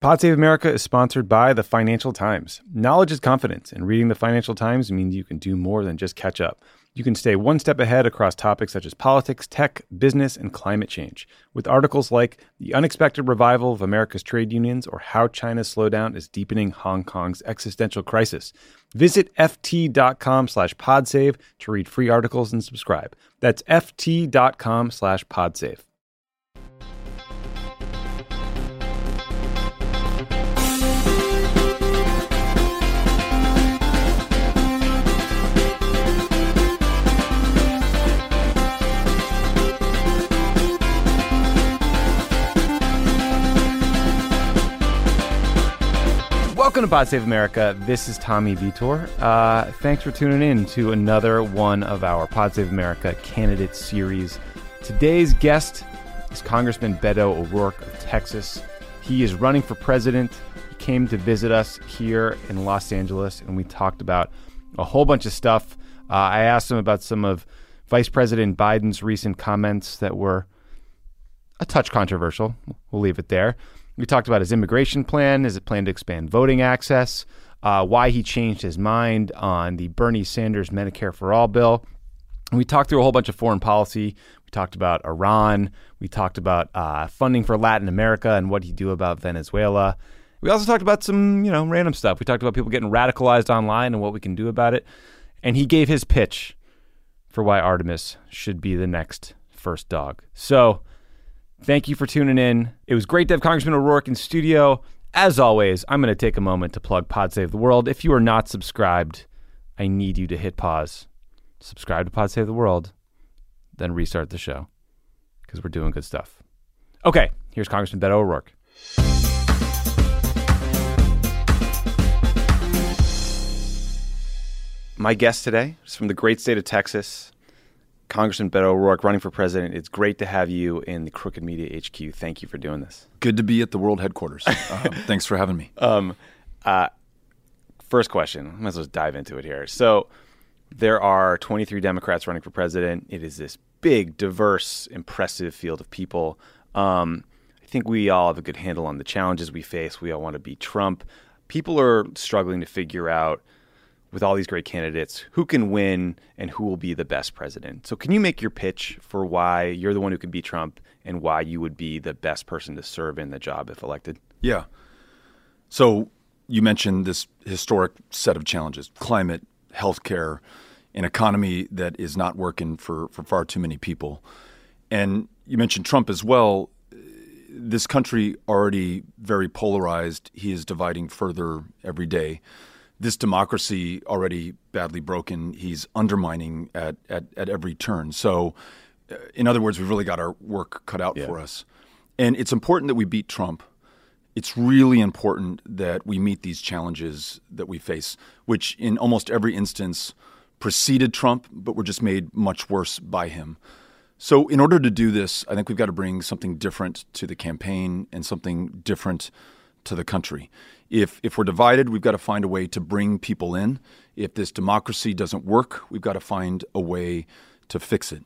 Pod Save America is sponsored by the Financial Times. Knowledge is confidence, and reading the Financial Times means you can do more than just catch up. You can stay one step ahead across topics such as politics, tech, business, and climate change. With articles like The Unexpected Revival of America's Trade Unions or How China's Slowdown is Deepening Hong Kong's Existential Crisis. Visit ft.com slash podsave to read free articles and subscribe. That's ft.com slash podsave. Welcome to Pod Save America. This is Tommy Vietor. Uh, thanks for tuning in to another one of our Pod Save America candidate series. Today's guest is Congressman Beto O'Rourke of Texas. He is running for president. He came to visit us here in Los Angeles, and we talked about a whole bunch of stuff. Uh, I asked him about some of Vice President Biden's recent comments that were a touch controversial. We'll leave it there. We talked about his immigration plan, his plan to expand voting access, uh, why he changed his mind on the Bernie Sanders Medicare for All bill. And we talked through a whole bunch of foreign policy. We talked about Iran. We talked about uh, funding for Latin America and what he'd do about Venezuela. We also talked about some, you know, random stuff. We talked about people getting radicalized online and what we can do about it. And he gave his pitch for why Artemis should be the next first dog. So Thank you for tuning in. It was great to have Congressman O'Rourke in studio. As always, I'm going to take a moment to plug Pod Save the World. If you are not subscribed, I need you to hit pause, subscribe to Pod Save the World, then restart the show because we're doing good stuff. Okay, here's Congressman Beto O'Rourke. My guest today is from the great state of Texas. Congressman Beto O'Rourke running for president. It's great to have you in the Crooked Media HQ. Thank you for doing this. Good to be at the world headquarters. um, thanks for having me. Um, uh, first question. Let's just dive into it here. So, there are 23 Democrats running for president. It is this big, diverse, impressive field of people. Um, I think we all have a good handle on the challenges we face. We all want to beat Trump. People are struggling to figure out with all these great candidates, who can win and who will be the best president. So, can you make your pitch for why you're the one who can beat Trump and why you would be the best person to serve in the job if elected? Yeah. So, you mentioned this historic set of challenges climate, healthcare, an economy that is not working for, for far too many people. And you mentioned Trump as well. This country already very polarized. He is dividing further every day this democracy already badly broken. He's undermining at, at, at every turn. So, uh, in other words, we've really got our work cut out yeah. for us. And it's important that we beat Trump. It's really important that we meet these challenges that we face, which in almost every instance preceded Trump, but were just made much worse by him. So, in order to do this, I think we've got to bring something different to the campaign and something different to the country. If, if we're divided, we've got to find a way to bring people in. If this democracy doesn't work, we've got to find a way to fix it.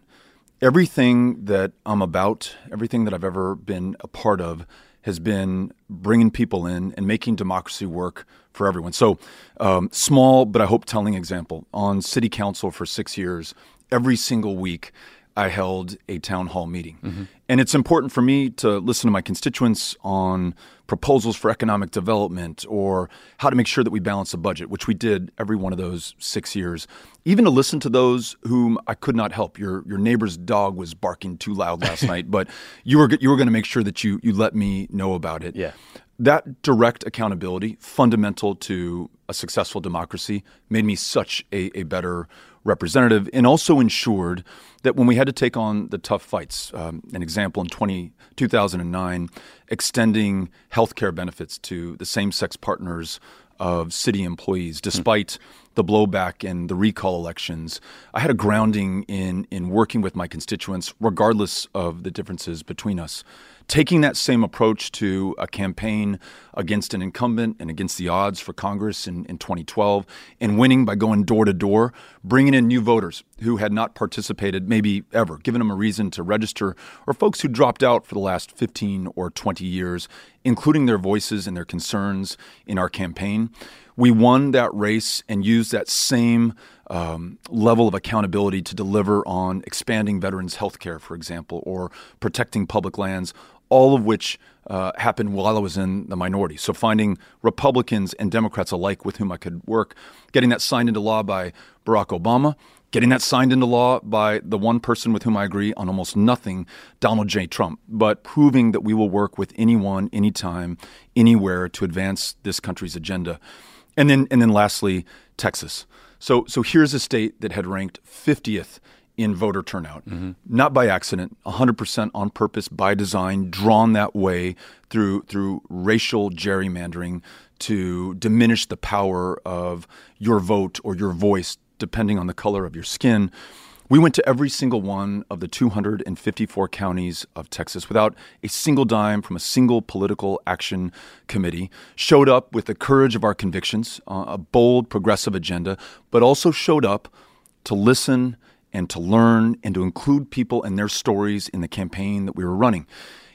Everything that I'm about, everything that I've ever been a part of, has been bringing people in and making democracy work for everyone. So, um, small but I hope telling example on city council for six years, every single week I held a town hall meeting. Mm-hmm. And it's important for me to listen to my constituents on proposals for economic development or how to make sure that we balance the budget, which we did every one of those six years. Even to listen to those whom I could not help. Your your neighbor's dog was barking too loud last night, but you were you were going to make sure that you you let me know about it. Yeah. That direct accountability, fundamental to a successful democracy, made me such a, a better representative and also ensured that when we had to take on the tough fights, um, an example in 20, 2009, extending health care benefits to the same sex partners of city employees, despite mm. the blowback and the recall elections. I had a grounding in, in working with my constituents, regardless of the differences between us taking that same approach to a campaign against an incumbent and against the odds for Congress in, in 2012 and winning by going door to door, bringing in new voters. who had not participated, maybe ever, giving them a reason to register, or folks who dropped out for the last 15 or 20 years, including their voices and their concerns in our campaign. We won that race and used that same um, level of accountability to deliver on expanding veterans' health care, for example, or protecting public lands, all of which uh, happened while I was in the minority. So finding Republicans and Democrats alike with whom I could work, getting that signed into law by Barack Obama, getting that signed into law by the one person with whom I agree on almost nothing, Donald J. Trump, but proving that we will work with anyone, anytime, anywhere to advance this country's agenda. And then, and then lastly, Texas. So, so here's a state that had ranked 50th in voter turnout, mm-hmm. not by accident, 100% on purpose, by design, drawn that way through through racial gerrymandering to diminish the power of your vote or your voice, depending on the color of your skin. We went to every single one of the 254 counties of Texas without a single dime from a single political action committee, showed up with the courage of our convictions, uh, a bold, progressive agenda, but also showed up to listen and to learn and to include people and their stories in the campaign that we were running.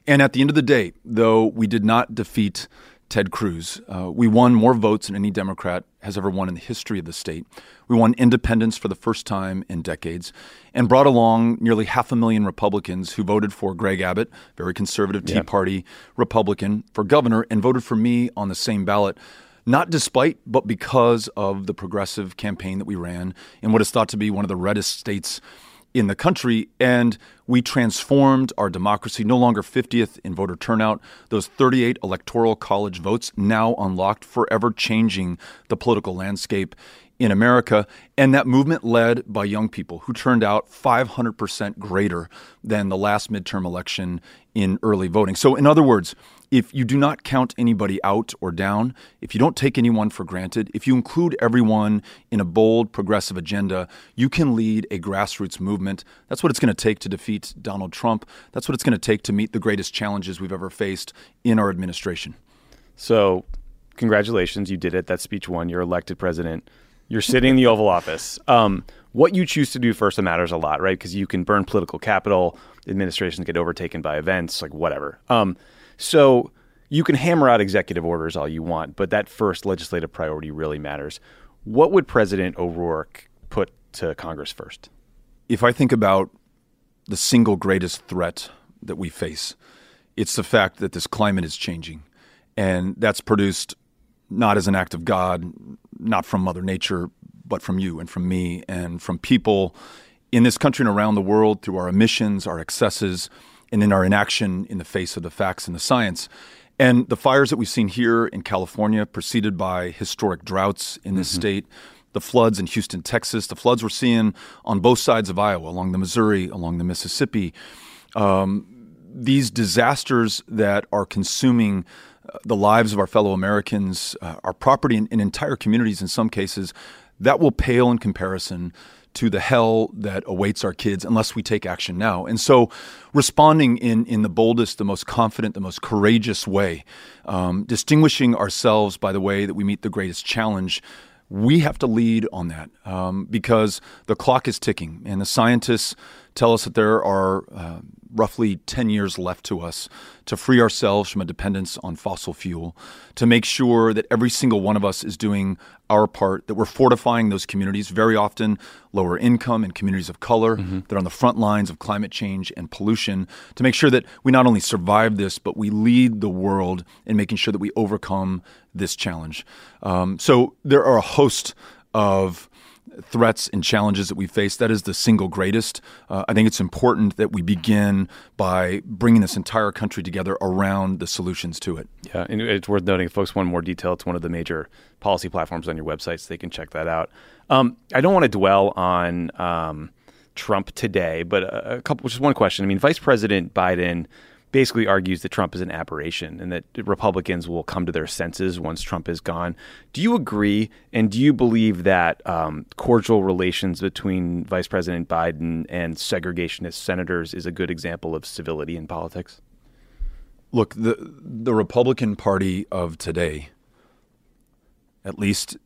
And at the end of the day, though we did not defeat Ted Cruz, uh, we won more votes than any Democrat has ever won in the history of the state. We won independents for the first time in decades and brought along nearly half a million Republicans who voted for Greg Abbott, very conservative Tea Party Republican, for governor and voted for me on the same ballot not despite, but because of the progressive campaign that we ran in what is thought to be one of the reddest states in the country. And we transformed our democracy, no longer 50th in voter turnout. Those 38 electoral college votes now unlocked, forever changing the political landscape in America. And that movement led by young people who turned out 500% greater than the last midterm election in early voting. So, in other words, if you do not count anybody out or down, if you don't take anyone for granted, if you include everyone in a bold, progressive agenda, you can lead a grassroots movement. That's what it's going to take to defeat Donald Trump. That's what it's going to take to meet the greatest challenges we've ever faced in our administration. So, congratulations, you did it. That speech won. You're elected president. You're sitting in the Oval Office. Um, what you choose to do first matters a lot, right? Because you can burn political capital, administrations get overtaken by events, like whatever. Um, so you can hammer out executive orders all you want, but that first legislative priority really matters. What would President O'Rourke put to Congress first? If I think about the single greatest threat that we face, it's the fact that this climate is changing. And that's produced not as an act of God, not from Mother Nature, but from you and from me and from people in this country and around the world through our emissions, our excesses, and in our inaction in the face of the facts and the science. And the fires that we've seen here in California, preceded by historic droughts in this mm-hmm. state, the floods in Houston, Texas, the floods we're seeing on both sides of Iowa, along the Missouri, along the Mississippi, um, these disasters that are consuming uh, the lives of our fellow Americans, uh, our property, and, and entire communities in some cases, that will pale in comparison to the hell that awaits our kids unless we take action now. And so, responding in, in the boldest, the most confident, the most courageous way, um, distinguishing ourselves by the way that we meet the greatest challenge, we have to lead on that um, because the clock is ticking, and the scientists tell us that there are uh, roughly 10 years left to us to free ourselves from a dependence on fossil fuel, to make sure that every single one of us is doing our part, that we're fortifying those communities, very often lower income and communities of color mm-hmm. that are on the front lines of climate change and pollution, to make sure that we not only survive this, but we lead the world in making sure that we overcome this challenge. Um, so there are a host of threats and challenges that we face, that is the single greatest. Uh, I think it's important that we begin by bringing this entire country together around the solutions to it. Yeah, and it's worth noting if folks want more detail, it's one of the major policy platforms on your website, so they can check that out. Um, I don't want to dwell on um, Trump today, but a couple, just one question. I mean, Vice President Biden basically argues that Trump is an aberration and that Republicans will come to their senses once Trump is gone. Do you agree? And do you believe that um, cordial relations between Vice President Biden and segregationist senators is a good example of civility in politics? Look, the the Republican Party of today, at least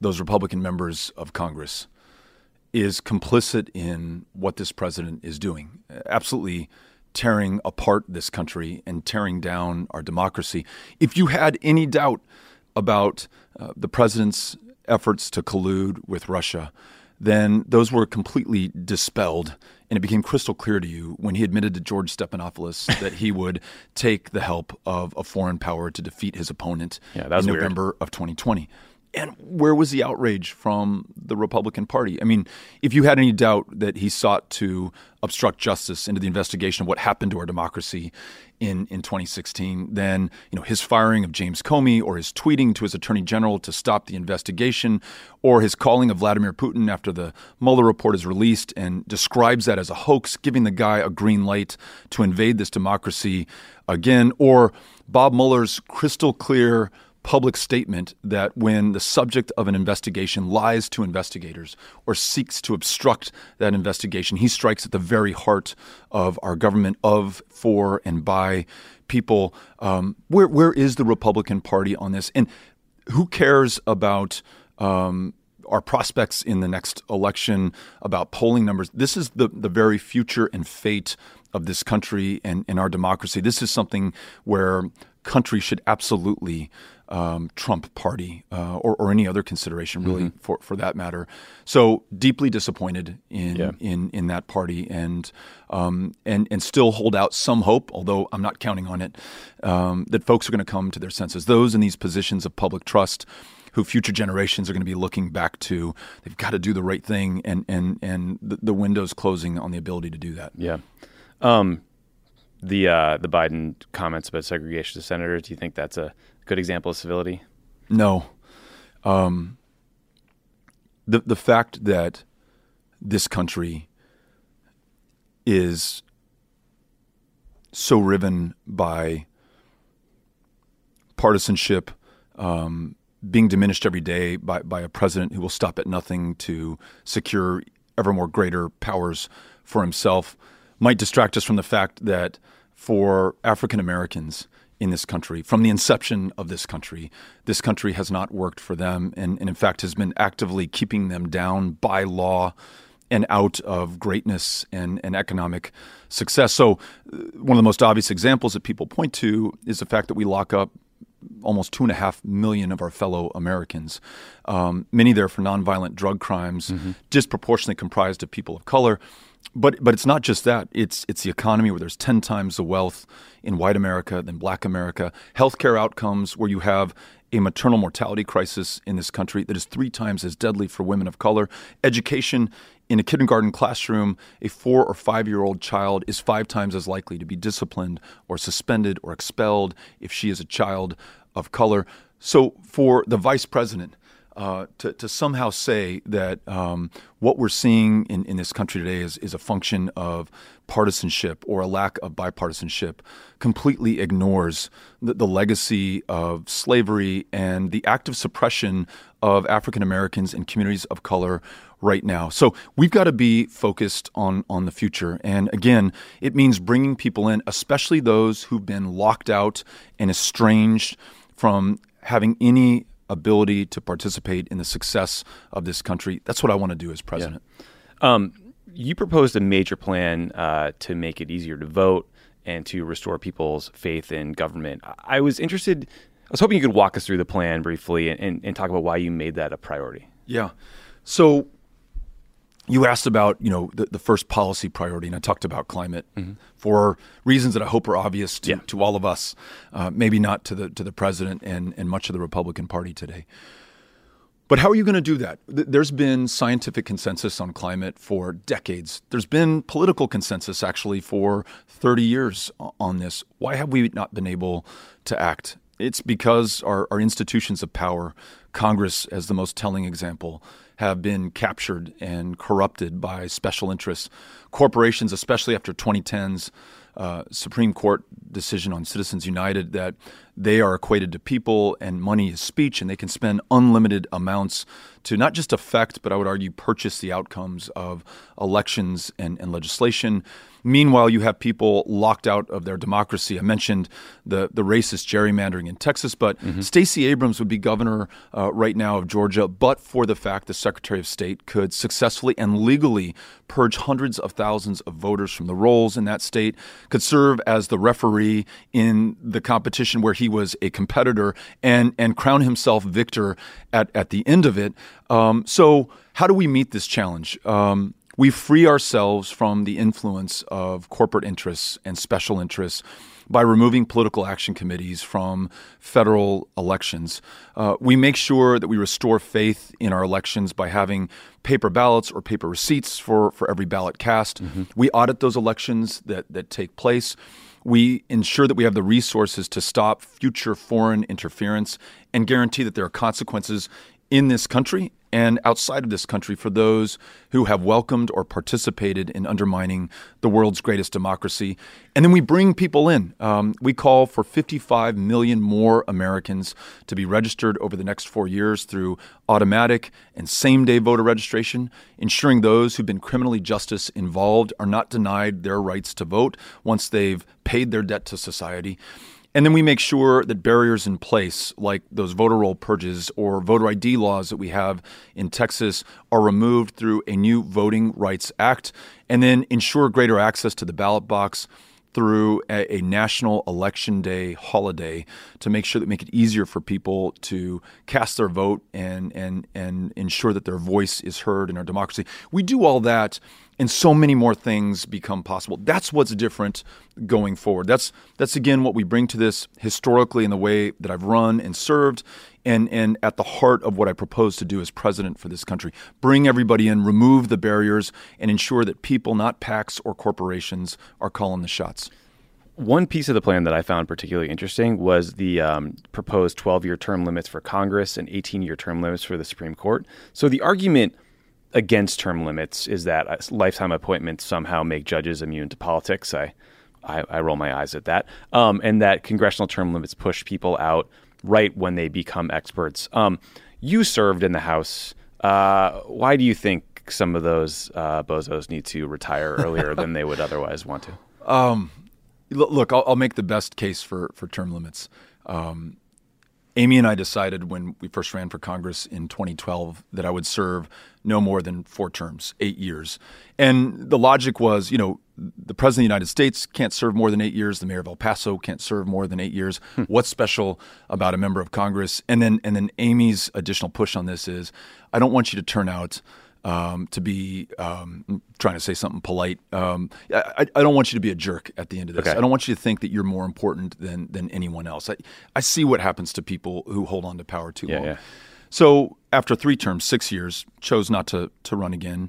those Republican members of Congress, is complicit in what this president is doing. Absolutely tearing apart this country and tearing down our democracy. If you had any doubt about uh, the president's efforts to collude with Russia, then those were completely dispelled. And it became crystal clear to you when he admitted to George Stephanopoulos that he would take the help of a foreign power to defeat his opponent yeah, in November weird. of 2020. And where was the outrage from the Republican Party? I mean, if you had any doubt that he sought to obstruct justice into the investigation of what happened to our democracy in, in 2016, then you know his firing of James Comey or his tweeting to his attorney general to stop the investigation or his calling of Vladimir Putin after the Mueller report is released and describes that as a hoax, giving the guy a green light to invade this democracy again, or Bob Mueller's crystal clear public statement that when the subject of an investigation lies to investigators or seeks to obstruct that investigation, he strikes at the very heart of our government, of, for, and by people. Um, where where is the Republican Party on this? And who cares about? Um, our prospects in the next election, about polling numbers. This is the, the very future and fate of this country and, and our democracy. This is something where country should absolutely um, Trump party uh, or, or, any other consideration, really, mm-hmm. for, for that matter. So deeply disappointed in yeah. in, in that party, and um, and and still hold out some hope, although I'm not counting on it, um, that folks are going to come to their senses. Those in these positions of public trust. Who future generations are going to be looking back to? They've got to do the right thing, and and and the, the windows closing on the ability to do that. Yeah, um, the uh, the Biden comments about segregation of senators. Do you think that's a good example of civility? No. Um, the the fact that this country is so riven by partisanship, um, being diminished every day by, by a president who will stop at nothing to secure ever more greater powers for himself, might distract us from the fact that for African Americans, in this country. From the inception of this country, this country has not worked for them and, and in fact has been actively keeping them down by law and out of greatness and, and economic success. So, uh, one of the most obvious examples that people point to is the fact that we lock up almost two and a half million of our fellow Americans, um, many there for nonviolent drug crimes, mm-hmm. disproportionately comprised of people of color. But but it's not just that. It's it's the economy where there's ten times the wealth in white America than black America. Healthcare outcomes where you have a maternal mortality crisis in this country that is three times as deadly for women of color. Education in a kindergarten classroom, a four or five year old child is five times as likely to be disciplined or suspended or expelled if she is a child of color. So, for the vice president, uh, to, to somehow say that um, what we're seeing in, in this country today is, is a function of partisanship or a lack of bipartisanship completely ignores the, the legacy of slavery and the active suppression of African Americans and communities of color right now. So we've got to be focused on on the future. And again, it means bringing people in, especially those who've been locked out and estranged from having any ability to participate in the success of this country. That's what I want to do as president. Yeah. Um, you proposed a major plan uh, to make it easier to vote and to restore people's faith in government. I was interested, I was hoping you could walk us through the plan briefly and, and, and talk about why you made that a priority. Yeah. So you asked about you know the, the first policy priority, and I talked about climate mm-hmm. for reasons that I hope are obvious to, yeah. to all of us, uh, maybe not to the to the president and and much of the Republican Party today. But how are you going to do that? There's been scientific consensus on climate for decades. There's been political consensus actually for 30 years on this. Why have we not been able to act? It's because our, our institutions of power, Congress as the most telling example, have been captured and corrupted by special interests. Corporations, especially after 2010's uh, Supreme Court decision on Citizens United, that they are equated to people and money is speech, and they can spend unlimited amounts to not just affect, but I would argue purchase the outcomes of elections and, and legislation Meanwhile, you have people locked out of their democracy. I mentioned the, the racist gerrymandering in Texas, but mm-hmm. Stacey Abrams would be governor uh, right now of Georgia, but for the fact the Secretary of State could successfully and legally purge hundreds of thousands of voters from the rolls in that state, could serve as the referee in the competition where he was a competitor and, and crown himself victor at, at the end of it. Um, so, how do we meet this challenge? Um, we free ourselves from the influence of corporate interests and special interests by removing political action committees from federal elections. Uh, we make sure that we restore faith in our elections by having paper ballots or paper receipts for, for every ballot cast. Mm-hmm. We audit those elections that, that take place. We ensure that we have the resources to stop future foreign interference and guarantee that there are consequences in this country and outside of this country for those who have welcomed or participated in undermining the world's greatest democracy. And then we bring people in. Um, we call for 55 million more Americans to be registered over the next four years through automatic and same day voter registration, ensuring those who've been criminally justice involved are not denied their rights to vote once they've paid their debt to society. And then we make sure that barriers in place, like those voter roll purges or voter ID laws that we have in Texas, are removed through a new Voting Rights Act, and then ensure greater access to the ballot box through a, a, national election day holiday to make sure that make it easier for people to cast their vote and and and ensure that their voice is heard in our democracy. We do all that and so many more things become possible. That's what's different going forward. That's that's again what we bring to this historically in the way that I've run and served and and at the heart of what I propose to do as president for this country. Bring everybody in, remove the barriers and ensure that people, not PACs or corporations, are calling the shots. One piece of the plan that I found particularly interesting was the um, proposed 12 year term limits for Congress and 18 year term limits for the Supreme Court. So the argument against term limits is that lifetime appointments somehow make judges immune to politics. I, I, I roll my eyes at that. Um, and that congressional term limits push people out right when they become experts. Um, you served in the House. Uh, why do you think some of those uh, bozos need to retire earlier than they would otherwise want to? Um, look, I'll, I'll, make the best case for, for term limits. Um, Amy and I decided when we first ran for Congress in 2012 that I would serve no more than four terms, eight years. And the logic was, you know, the president of the United States can't serve more than eight years. The mayor of El Paso can't serve more than eight years. Hmm. What's special about a member of Congress? And then, and then Amy's additional push on this is, I don't want you to turn out um, to be um, trying to say something polite. Um, I, I, don't want you to be a jerk at the end of this. Okay. I don't want you to think that you're more important than than anyone else. I, I see what happens to people who hold on to power too yeah, long. Yeah. So after three terms, six years, chose not to to run again.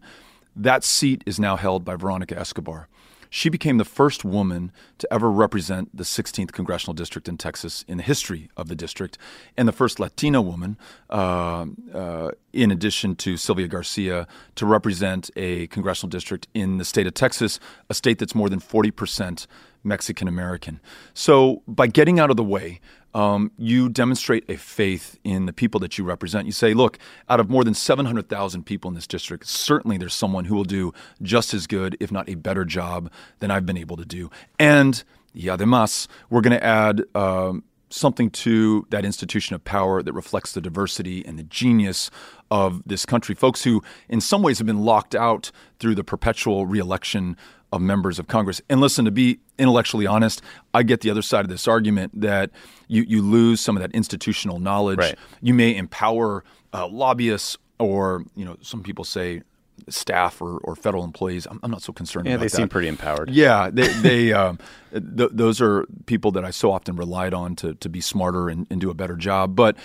That seat is now held by Veronica Escobar. She became the first woman to ever represent the 16th congressional district in Texas in the history of the district, and the first Latina woman, uh, uh, in addition to Sylvia Garcia, to represent a congressional district in the state of Texas, a state that's more than 40 percent Mexican American. So by getting out of the way, um, you demonstrate a faith in the people that you represent. You say, look, out of more than 700,000 people in this district, certainly there's someone who will do just as good, if not a better job than I've been able to do. And, y además, we're going to add um, something to that institution of power that reflects the diversity and the genius of this country. Folks who, in some ways, have been locked out through the perpetual reelection of members of Congress. And listen, to be intellectually honest, I get the other side of this argument that you, you lose some of that institutional knowledge. Right. You may empower uh, lobbyists or, you know, some people say staff or, or federal employees. I'm, I'm not so concerned yeah, about that. they seem pretty empowered. Yeah, they, they um, th- those are people that I so often relied on to, to be smarter and, and do a better job. But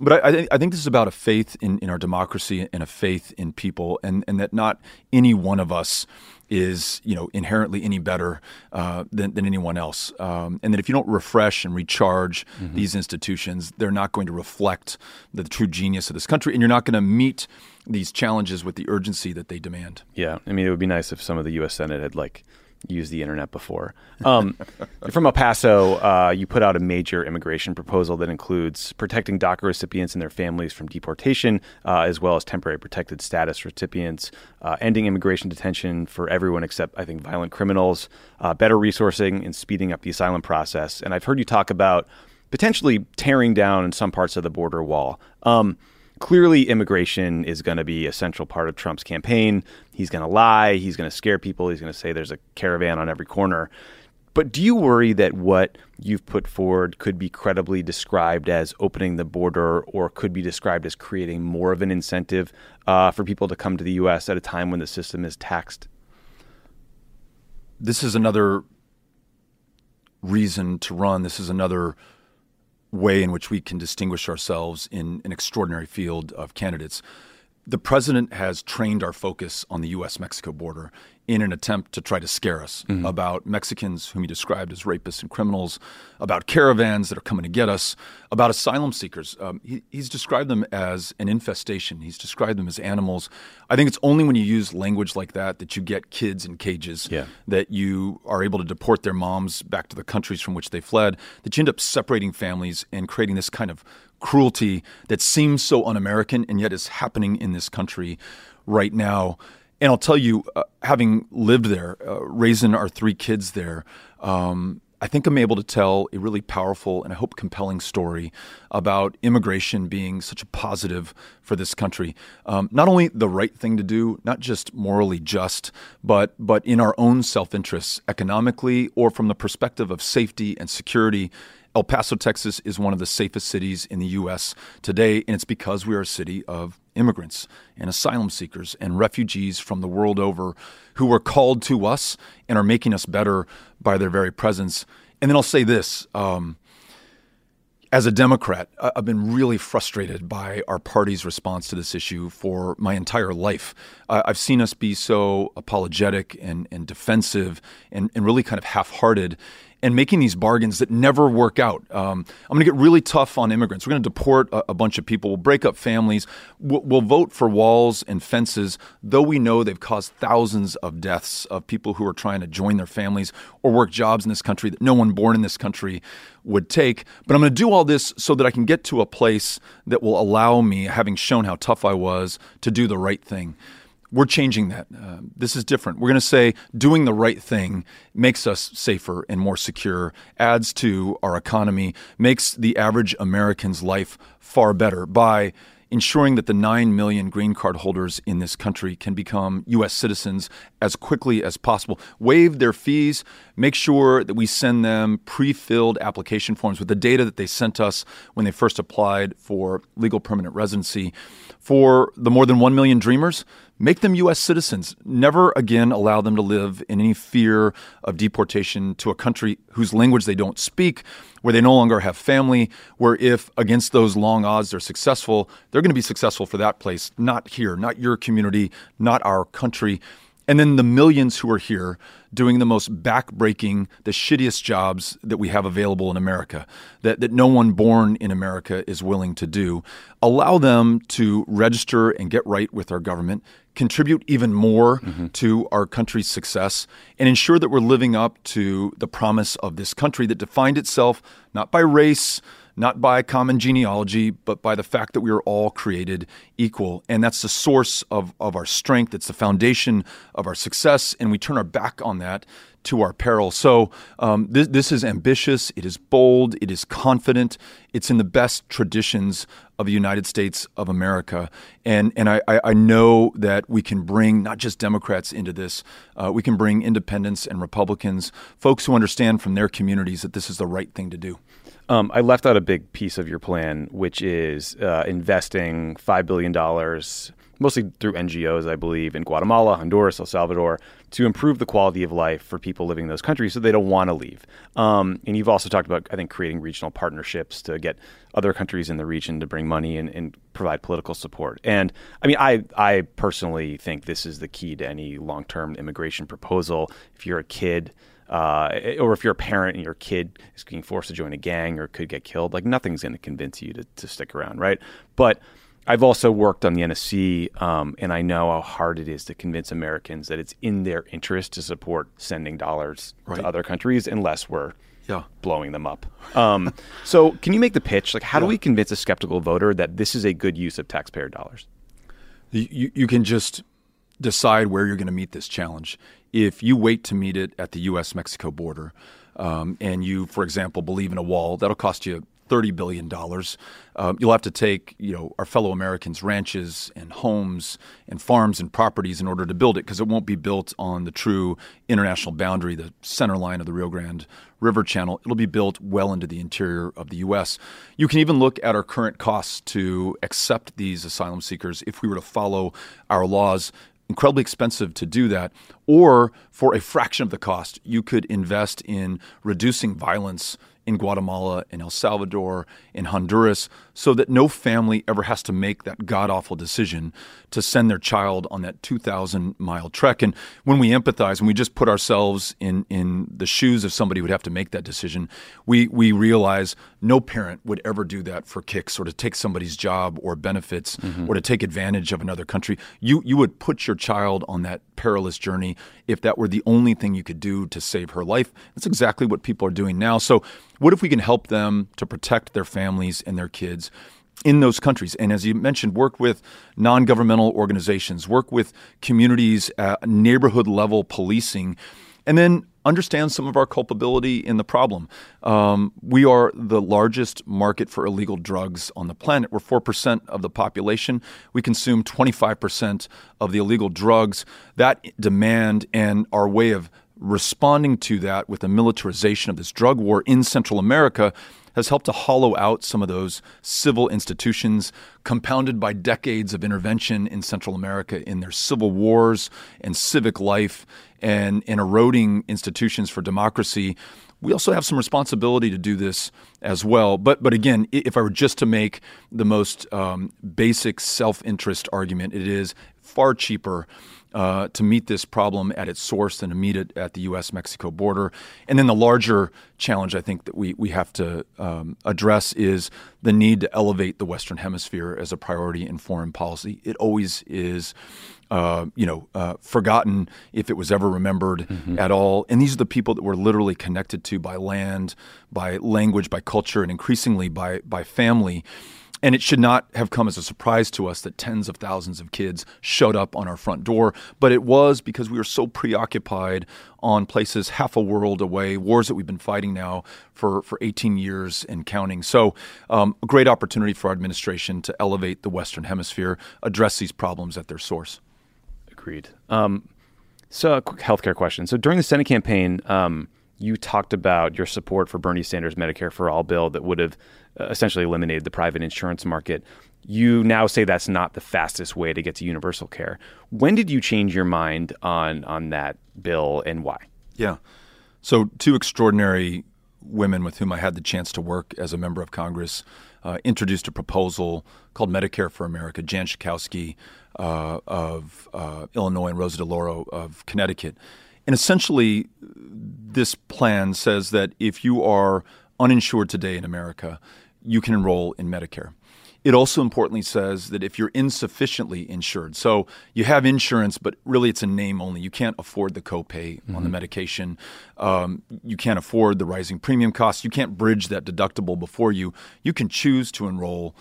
but I, I, think, I think this is about a faith in, in our democracy and a faith in people, and, and that not any one of us is you know inherently any better uh, than, than anyone else, um, and that if you don't refresh and recharge mm-hmm. these institutions, they're not going to reflect the true genius of this country, and you're not going to meet these challenges with the urgency that they demand. Yeah, I mean, it would be nice if some of the U.S. Senate had like used the internet before. Um, from El Paso, uh, you put out a major immigration proposal that includes protecting DACA recipients and their families from deportation, uh, as well as temporary protected status recipients, uh, ending immigration detention for everyone except, I think, violent criminals, uh, better resourcing and speeding up the asylum process. And I've heard you talk about potentially tearing down some parts of the border wall. Um, clearly immigration is going to be a central part of Trump's campaign. He's going to lie, he's going to scare people, he's going to say there's a caravan on every corner. But do you worry that what you've put forward could be credibly described as opening the border or could be described as creating more of an incentive uh, for people to come to the U.S. at a time when the system is taxed? This is another reason to run. This is another way in which we can distinguish ourselves in an extraordinary field of candidates. The president has trained our focus on the U.S. Mexico border in an attempt to try to scare us mm-hmm. about Mexicans whom he described as rapists and criminals, about caravans that are coming to get us, about asylum seekers. Um, he, he's described them as an infestation. He's described them as animals. I think it's only when you use language like that that you get kids in cages, yeah. that you are able to deport their moms back to the countries from which they fled, that you end up separating families and creating this kind of cruelty that seems so un American and yet is happening in this country right now. And I'll tell you, uh, having lived there, uh, raising our three kids there, um, I think I'm able to tell a really powerful and I hope compelling story about immigration being such a positive for this country. Um, not only the right thing to do, not just morally just, but but in our own self interests, economically or from the perspective of safety and security El Paso, Texas is one of the safest cities in the U.S. today, and it's because we are a city of immigrants and asylum seekers and refugees from the world over who are called to us and are making us better by their very presence. And then I'll say this. Um, as a Democrat, I've been really frustrated by our party's response to this issue for my entire life. I've seen us be so apologetic and, and defensive and, and really kind of half hearted and making these bargains that never work out. Um, I'm going to get really tough on immigrants. We're going to deport a, a, bunch of people. We'll break up families. We'll, we'll, vote for walls and fences, though we know they've caused thousands of deaths of people who are trying to join their families or work jobs in this country that no one born in this country would take. But I'm going to do all this so that I can get to a place that will allow me, having shown how tough I was, to do the right thing we're changing that. Uh, this is different. We're going to say doing the right thing makes us safer and more secure, adds to our economy, makes the average American's life far better by ensuring that the 9 million green card holders in this country can become U.S. citizens as quickly as possible. Waive their fees, make sure that we send them pre filled application forms with the data that they sent us when they first applied for legal permanent residency. For the more than 1 million dreamers, Make them U.S. citizens. Never again allow them to live in any fear of deportation to a country whose language they don't speak, where they no longer have family, where if against those long odds they're successful, they're going to be successful for that place, not here, not your community, not our country. And then the millions who are here doing the most backbreaking, the shittiest jobs that we have available in America, that, that no one born in America is willing to do. Allow them to register and get right with our government, contribute even more mm-hmm. to our country's success, and ensure that we're living up to the promise of this country that defined itself not by race, not by common genealogy, but by the fact that we are all created equal. And that's the source of, of our strength. It's the foundation of our success. And we turn our back on that to our peril. So um, this, this is ambitious, it is bold, it is confident, it's in the best traditions of the United States of America. And, and I, I know that we can bring not just Democrats into this, uh, we can bring independents and Republicans, folks who understand from their communities that this is the right thing to do. Um, I left out a big piece of your plan, which is uh, investing $5 billion, mostly through NGOs, I believe, in Guatemala, Honduras, El Salvador, to improve the quality of life for people living in those countries so they don't want to leave. Um, and you've also talked about, I think, creating regional partnerships to get other countries in the region to bring money and, and provide political support. And I mean, I, I personally think this is the key to any long term immigration proposal. If you're a kid, uh, or if you're a parent and your kid is being forced to join a gang or could get killed, like nothing's going to convince you to, to stick around, right? But I've also worked on the NSC, um, and I know how hard it is to convince Americans that it's in their interest to support sending dollars Right. to other countries unless we're Yeah. blowing them up. Um, so, can you make the pitch? Like, how do we convince a skeptical voter that this is a good use of taxpayer dollars? You, you can just decide where you're going to meet this challenge. If you wait to meet it at the U.S. Mexico border, um, and you, for example, believe in a wall, that'll cost you thirty billion dollars. Um, you'll have to take, you know, our fellow Americans' ranches and homes and farms and properties in order to build it, because it won't be built on the true international boundary, the center line of the Rio Grande River Channel. It'll be built well into the interior of the U.S. You can even look at our current costs to accept these asylum seekers if we were to follow our laws incredibly expensive to do that. Or for a fraction of the cost, you could invest in reducing violence in Guatemala, in El Salvador, in Honduras, so that no family ever has to make that god awful decision to send their child on that 2,000 mile trek. And when we empathize, when we just put ourselves in, in the shoes of somebody who would have to make that decision, we, we realize no parent would ever do that for kicks or to take somebody's job or benefits mm-hmm. or to take advantage of another country. You, you would put your child on that perilous journey if that were the only thing you could do to save her life. That's exactly what people are doing now. So, what if we can help them to protect their families and their kids? in those countries. And as you mentioned, work with non governmental organizations, work with communities, at neighborhood level policing, and then understand some of our culpability in the problem. Um, we are the largest market for illegal drugs on the planet. We're 4% of the population. We consume 25% of the illegal drugs. That demand and our way of responding to that with the militarization of this drug war in Central America has helped to hollow out some of those civil institutions, compounded by decades of intervention in Central America in their civil wars and civic life and, and eroding institutions for democracy. We also have some responsibility to do this as well. But, but again, if I were just to make the most um, basic self interest argument, it is far cheaper uh, to meet this problem at its source and to meet it at the U.S. Mexico border. And then the larger challenge I think that we, we have to um, address is the need to elevate the Western Hemisphere as a priority in foreign policy. It always is. Uh, you know, uh, forgotten if it was ever remembered at all. And these are the people that we're literally connected to by land, by language, by culture, and increasingly by by family. And it should not have come as a surprise to us that tens of thousands of kids showed up on our front door. But it was because we were so preoccupied on places half a world away, wars that we've been fighting now for, for 18 years and counting. So, um, a great opportunity for our administration to elevate the Western Hemisphere, address these problems at their source. Agreed. Um, so, a quick healthcare question. So, during the Senate campaign, um, you talked about your support for Bernie Sanders' Medicare for All bill that would have essentially eliminated the private insurance market. You now say that's not the fastest way to get to universal care. When did you change your mind on on that bill, and why? Yeah. So, two extraordinary women with whom I had the chance to work as a member of Congress uh, introduced a proposal called Medicare for America. Jan Schakowsky uh, of uh, Illinois and Rosa DeLauro of Connecticut. And essentially, this plan says that if you are uninsured today in America, you can enroll in Medicare. It also importantly says that if you're insufficiently insured, so you have insurance, but really it's a name only, you can't afford the copay on the medication, um, you can't afford the rising premium costs, you can't bridge that deductible before you, you can choose to enroll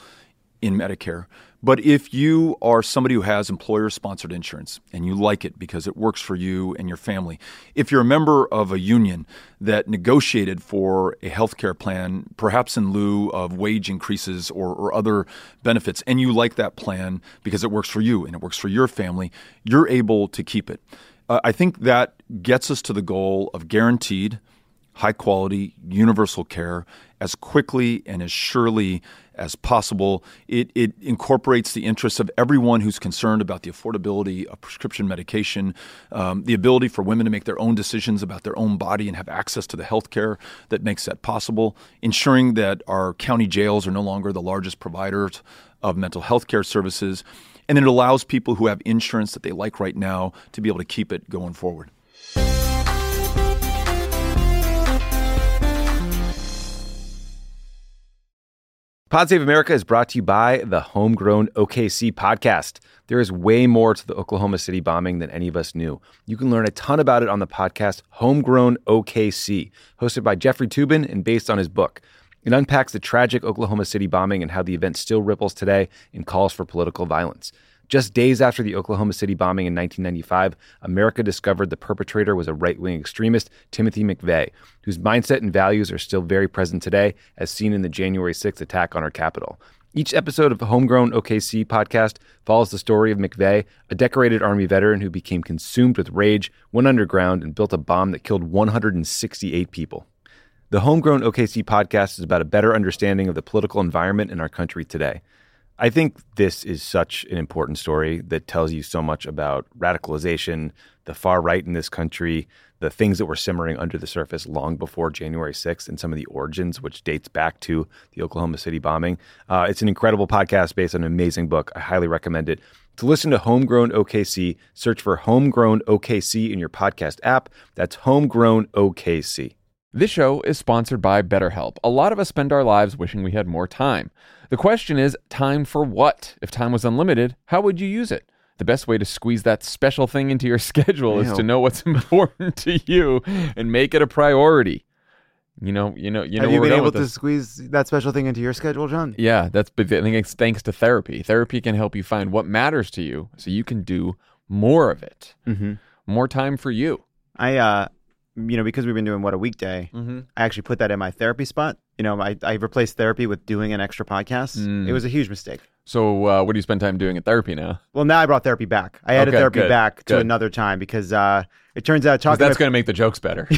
in Medicare. But if you are somebody who has employer sponsored insurance and you like it because it works for you and your family, if you're a member of a union that negotiated for a health care plan, perhaps in lieu of wage increases or, or other benefits, and you like that plan because it works for you and it works for your family, you're able to keep it. Uh, I think that gets us to the goal of guaranteed high quality, universal care as quickly and as surely as possible. It, it incorporates the interests of everyone who's concerned about the affordability of prescription medication, um, the ability for women to make their own decisions about their own body and have access to the health care that makes that possible, ensuring that our county jails are no longer the largest providers of mental health care services. And it allows people who have insurance that they like right now to be able to keep it going forward. Pod Save America is brought to you by the Homegrown OKC podcast. There is way more to the Oklahoma City bombing than any of us knew. You can learn a ton about it on the podcast Homegrown OKC, hosted by Jeffrey Toobin and based on his book. It unpacks the tragic Oklahoma City bombing and how the event still ripples today and calls for political violence. Just days after the Oklahoma City bombing in 1995, America discovered the perpetrator was a right wing extremist, Timothy McVeigh, whose mindset and values are still very present today, as seen in the January 6th attack on our Capitol. Each episode of the Homegrown OKC podcast follows the story of McVeigh, a decorated Army veteran who became consumed with rage, went underground, and built a bomb that killed 168 people. The Homegrown OKC podcast is about a better understanding of the political environment in our country today. I think this is such an important story that tells you so much about radicalization, the far right in this country, the things that were simmering under the surface long before January 6th, and some of the origins, which dates back to the Oklahoma City bombing. Uh, it's an incredible podcast based on an amazing book. I highly recommend it. To listen to Homegrown OKC, search for Homegrown OKC in your podcast app. That's Homegrown OKC. This show is sponsored by BetterHelp. A lot of us spend our lives wishing we had more time. The question is, time for what? If time was unlimited, how would you use it? The best way to squeeze that special thing into your schedule is to know what's important to you and make it a priority. You know, you know, you know. Have you been able to squeeze that special thing into your schedule, John? Yeah, that's. I think it's thanks to therapy. Therapy can help you find what matters to you, so you can do more of it. Mm-hmm. More time for you. I, uh, you know, because we've been doing what a weekday, Mm-hmm. I actually put that in my therapy spot. You know, I, I replaced therapy with doing an extra podcast. Mm. It was a huge mistake. So, uh, what do you spend time doing at therapy now? Well, now I brought therapy back. I added Okay, therapy good, back to another time because uh, it turns out talking. that's going to make the jokes better.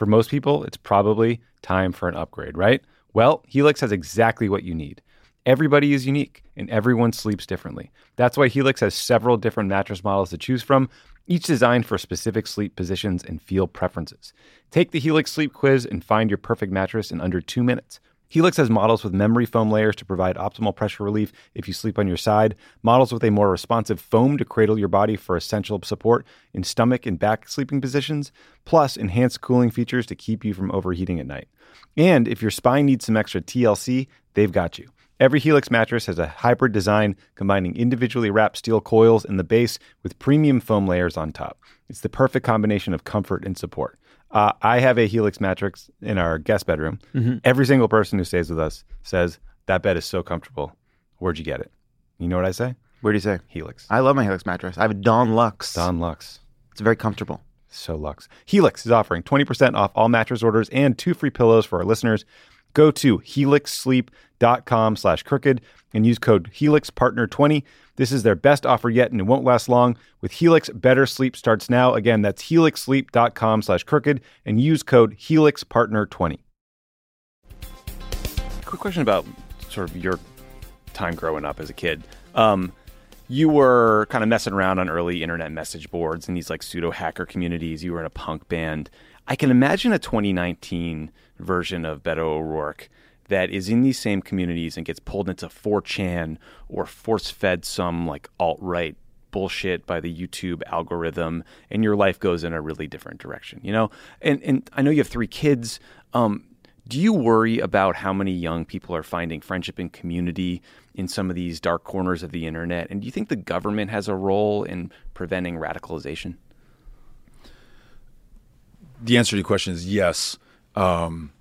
For most people, it's probably time for an upgrade, right? Well, Helix has exactly what you need. Everybody is unique and everyone sleeps differently. That's why Helix has several different mattress models to choose from, each designed for specific sleep positions and feel preferences. Take the Helix Sleep Quiz and find your perfect mattress in under two minutes. Helix has models with memory foam layers to provide optimal pressure relief if you sleep on your side, models with a more responsive foam to cradle your body for essential support in stomach and back sleeping positions, plus enhanced cooling features to keep you from overheating at night. And if your spine needs some extra TLC, they've got you. Every Helix mattress has a hybrid design combining individually wrapped steel coils in the base with premium foam layers on top. It's the perfect combination of comfort and support. Uh, I have a Helix mattress in our guest bedroom. Every single person who stays with us says, That bed is so comfortable. Where'd you get it? You know what I say? Where do you say? Helix. I love my Helix mattress. I have a Dawn Luxe. Dawn Luxe. It's very comfortable. So Lux. Helix is offering 20% off all mattress orders and two free pillows for our listeners. Go to helixsleep.com slash crooked and use code HelixPartner20. This is their best offer yet and it won't last long. With Helix, better sleep starts now. Again, that's helixsleep.com slash crooked and use code HelixPartner20. Quick question about sort of your time growing up as a kid. Um, you were kind of messing around on early internet message boards and these like pseudo hacker communities. You were in a punk band. I can imagine a 2019 version of Beto O'Rourke that is in these same communities and gets pulled into 4chan or force fed some like alt right bullshit by the YouTube algorithm, and your life goes in a really different direction. You know, and and I know you have three kids. Um, do you worry about how many young people are finding friendship and community in some of these dark corners of the internet? And do you think the government has a role in preventing radicalization? The answer to your question is yes. Um,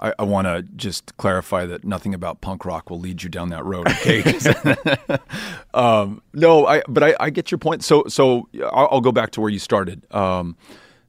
I, I want to just clarify that nothing about punk rock will lead you down that road. Okay. um, no, I. But I, I get your point. So, so I'll, I'll go back to where you started. Um,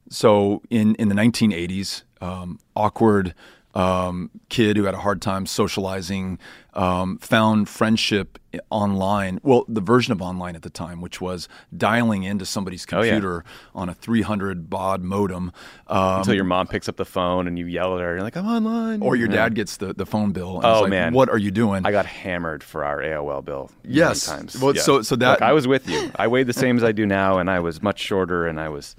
so in in the 1980s, um, awkward um, kid who had a hard time socializing, um, found friendship online. Well, the version of online at the time, which was dialing into somebody's Oh, yeah. computer on a 300 baud modem. Um, Until your mom picks up the phone and you yell at her, you're like, I'm online. or your Yeah. dad gets the, the phone bill. And Oh, like, man. what are you doing? I got hammered for our AOL bill. Yes. times. Well, so- so that- Look, I was with you. I weighed the same as I do now, and I was much shorter, and I was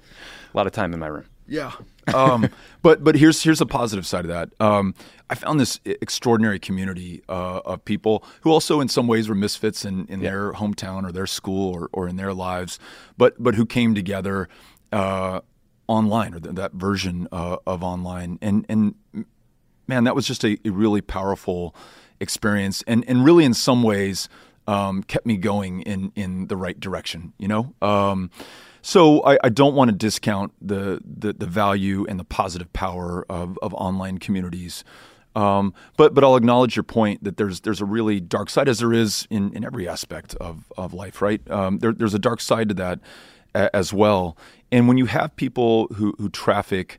a lot of time in my room. Yeah. Um, but but here's here's a positive side of that. Um, I found this extraordinary community uh, of people who also, in some ways, were misfits in, in their hometown or their school or, or in their lives, but but who came together uh, online or th- that version uh, of online, and and man, that was just a, a really powerful experience, and and really in some ways um, kept me going in in the right direction. You know. Um, so I, I don't want to discount the, the the value and the positive power of, of online communities. Um, but but I'll acknowledge your point that there's there's a really dark side, as there is in, in every aspect of, of life, right? Um, there, there's a dark side to that a, as well. And when you have people who, who traffic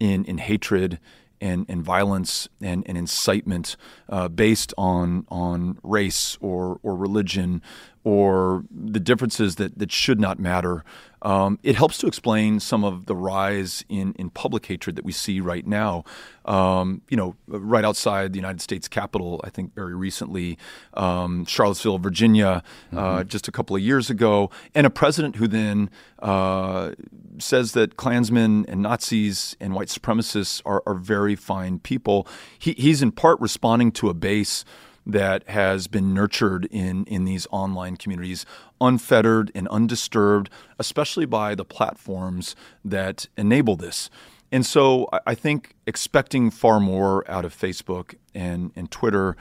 in, in hatred and, and violence and, and incitement uh, based on on race or or religion or the differences that, that should not matter, um, it helps to explain some of the rise in, in public hatred that we see right now. Um, you know, right outside the United States Capitol, I think very recently, um, Charlottesville, Virginia, uh, just a couple of years ago, and a president who then uh, says that Klansmen and Nazis and white supremacists are, are very fine people. He, he's in part responding to a base that has been nurtured in in these online communities, unfettered and undisturbed, especially by the platforms that enable this. And so I- think expecting far more out of Facebook and and Twitter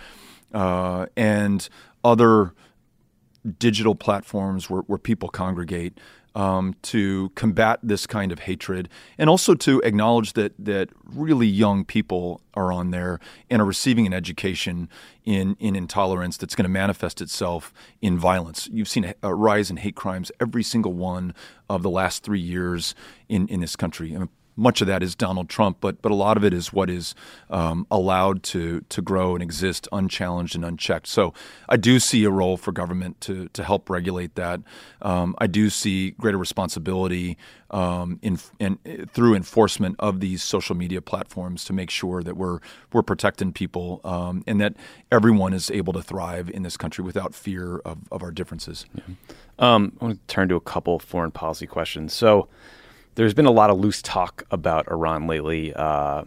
uh, and other digital platforms where, where people congregate um, to combat this kind of hatred and also to acknowledge that that really young people are on there and are receiving an education in in intolerance that's going to manifest itself in violence. You've seen a, rise in hate crimes every single one of the last three years in in this country. I mean, much of that is Donald Trump, but but a lot of it is what is um, allowed to to grow and exist unchallenged and unchecked. So I do see a role for government to to help regulate that. Um, I do see greater responsibility um, in, in through enforcement of these social media platforms to make sure that we're we're protecting people um, and that everyone is able to thrive in this country without fear of, of our differences. Um, I want to turn to a couple foreign policy questions. So, there's been a lot of loose talk about Iran lately, uh,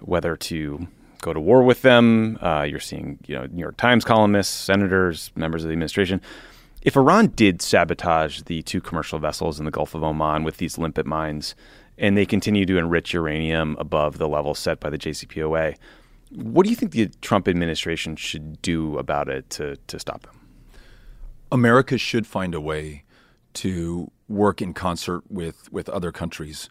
whether to go to war with them. Uh, you're seeing, you know, New York Times columnists, senators, members of the administration. If Iran did sabotage the two commercial vessels in the Gulf of Oman with these limpet mines, and they continue to enrich uranium above the level set by the JCPOA, what do you think the Trump administration should do about it to, to stop them? America should find a way to work in concert with, with other countries,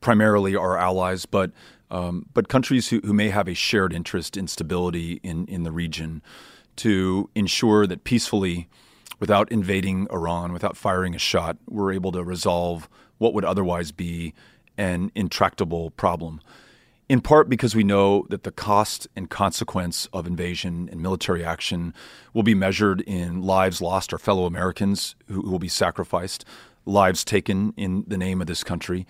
primarily our allies, but um, but countries who, who may have a shared interest in stability in, in the region to ensure that peacefully, without invading Iran, without firing a shot, we're able to resolve what would otherwise be an intractable problem. In part because we know that the cost and consequence of invasion and military action will be measured in lives lost, our fellow Americans who, who will be sacrificed, lives taken in the name of this country,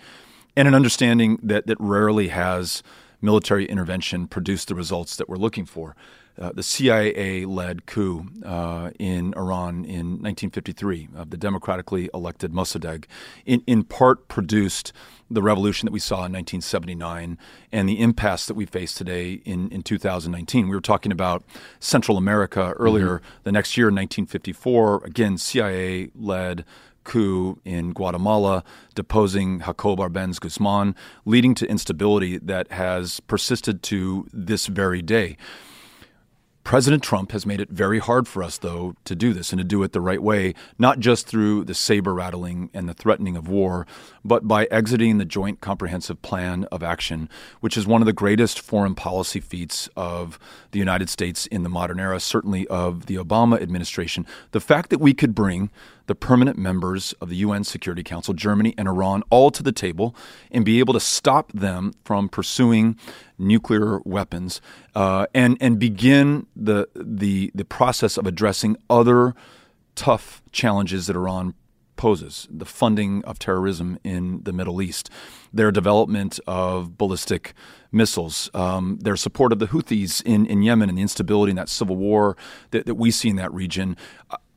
and an understanding that, that rarely has military intervention produced the results that we're looking for. Uh, the CIA led coup uh, in Iran in 1953 of the democratically elected Mossadegh, in, in part produced the revolution that we saw in 1979 and the impasse that we face today in, in 2019. We were talking about Central America earlier. The next year, in 1954, again, CIA led coup in Guatemala, deposing Jacob Arbenz Guzman, leading to instability that has persisted to this very day. President Trump has made it very hard for us, though, to do this and to do it the right way, not just through the saber rattling and the threatening of war, but by exiting the Joint Comprehensive Plan of Action, which is one of the greatest foreign policy feats of the United States in the modern era, certainly of the Obama administration. The fact that we could bring the permanent members of the UN Security Council, Germany and Iran, all to the table and be able to stop them from pursuing nuclear weapons, uh, and and begin the the the process of addressing other tough challenges that Iran poses the funding of terrorism in the Middle East, their development of ballistic missiles, um, their support of the Houthis in, in Yemen, and the instability in that civil war that, that we see in that region.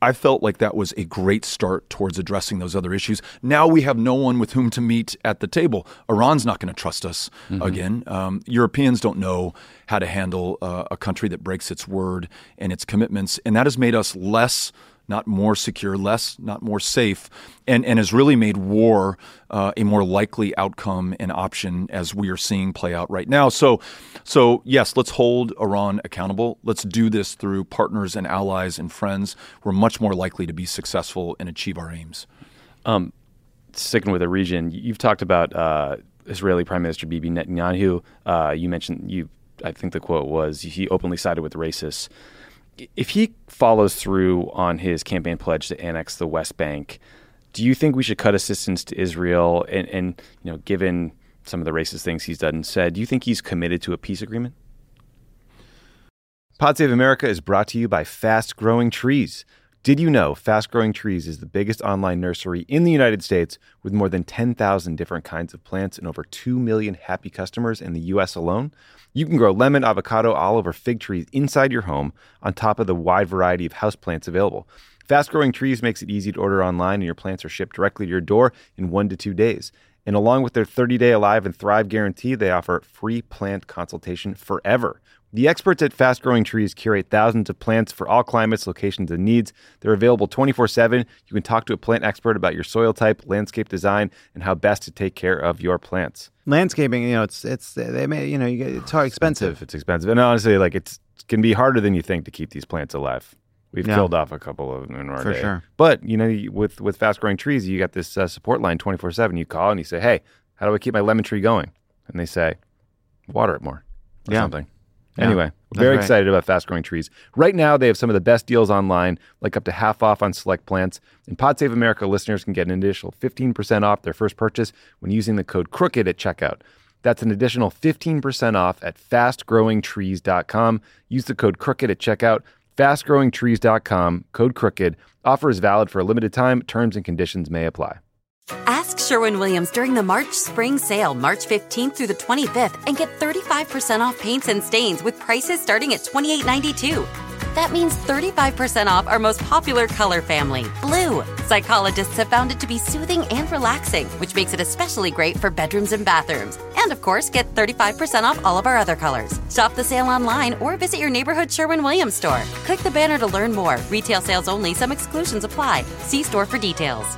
I felt like that was a great start towards addressing those other issues. Now we have no one with whom to meet at the table. Iran's not going to trust us mm-hmm. again. Um, Europeans don't know how to handle uh, a country that breaks its word and its commitments, and that has made us less not more secure, less, not more safe, and, and has really made war uh, a more likely outcome and option as we are seeing play out right now. So, so yes, let's hold Iran accountable. Let's do this through partners and allies and friends. We're much more likely to be successful and achieve our aims. Um, sticking with the region, you've talked about uh, Israeli Prime Minister Bibi Netanyahu. Uh, you mentioned you. I think the quote was he openly sided with racists if he follows through on his campaign pledge to annex the West Bank, do you think we should cut assistance to Israel? And, and you know, given some of the racist things he's done and said, do you think he's committed to a peace agreement? Pod Save America is brought to you by Fast Growing Trees. Did you know Fast Growing Trees is the biggest online nursery in the United States with more than 10,000 different kinds of plants and over 2 million happy customers in the US alone? You can grow lemon, avocado, olive, or fig trees inside your home on top of the wide variety of houseplants available. Fast Growing Trees makes it easy to order online, and your plants are shipped directly to your door in one to two days. And along with their 30 day Alive and Thrive guarantee, they offer free plant consultation forever. The experts at Fast Growing Trees curate thousands of plants for all climates, locations, and needs. They're available 24 7. You can talk to a plant expert about your soil type, landscape design, and how best to take care of your plants. Landscaping, you know, it's, it's, they may, you know, you get, it's hard expensive. It's expensive. And honestly, like, it's, it can be harder than you think to keep these plants alive. We've yeah. killed off a couple of them in our For day. sure. But, you know, with, with Fast Growing Trees, you got this uh, support line 24 7. You call and you say, hey, how do I keep my lemon tree going? And they say, water it more or yeah. something. Anyway, very right. excited about fast growing trees. Right now, they have some of the best deals online, like up to half off on select plants. And Pod Save America listeners can get an additional 15% off their first purchase when using the code CROOKED at checkout. That's an additional 15% off at fastgrowingtrees.com. Use the code CROOKED at checkout. Fastgrowingtrees.com, code CROOKED. Offer is valid for a limited time. Terms and conditions may apply. Ask Sherwin Williams during the March Spring Sale, March 15th through the 25th, and get 35% off paints and stains with prices starting at $28.92. That means 35% off our most popular color family, blue. Psychologists have found it to be soothing and relaxing, which makes it especially great for bedrooms and bathrooms. And of course, get 35% off all of our other colors. Shop the sale online or visit your neighborhood Sherwin Williams store. Click the banner to learn more. Retail sales only, some exclusions apply. See store for details.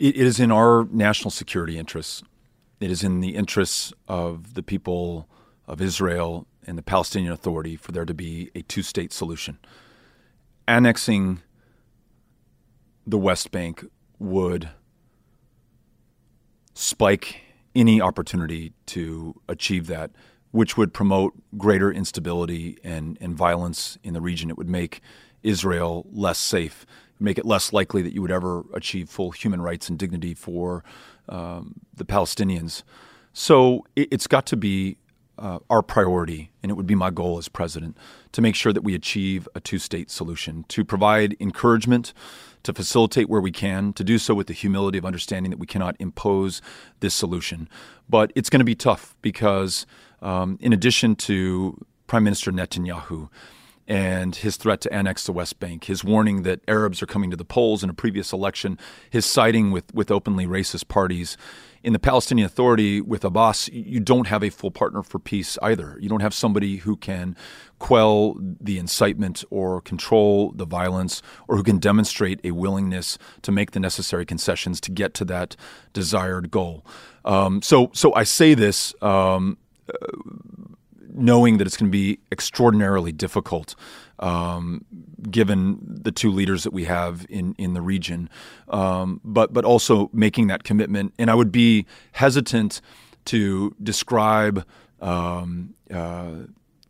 It is in our national security interests. It is in the interests of the people of Israel and the Palestinian Authority for there to be a two state solution. Annexing the West Bank would spike any opportunity to achieve that, which would promote greater instability and, and violence in the region. It would make Israel less safe make it less likely that you would ever achieve full human rights and dignity for um, the Palestinians. So it, has got to be uh, our priority, and it would be my goal as president to make sure that we achieve a two state solution, to provide encouragement, to facilitate where we can, to do so with the humility of understanding that we cannot impose this solution. But it's going to be tough because, um, in addition to Prime Minister Netanyahu, and his threat to annex the West Bank, his warning that Arabs are coming to the polls in a previous election, his siding with, with openly racist parties, in the Palestinian Authority with Abbas, you don't have a full partner for peace either. You don't have somebody who can quell the incitement or control the violence or who can demonstrate a willingness to make the necessary concessions to get to that desired goal. Um, so, so I say this um, knowing that it's going to be extraordinarily difficult um, given the two leaders that we have in, in the region, um, but but also making that commitment. And I would be hesitant to describe, um, uh,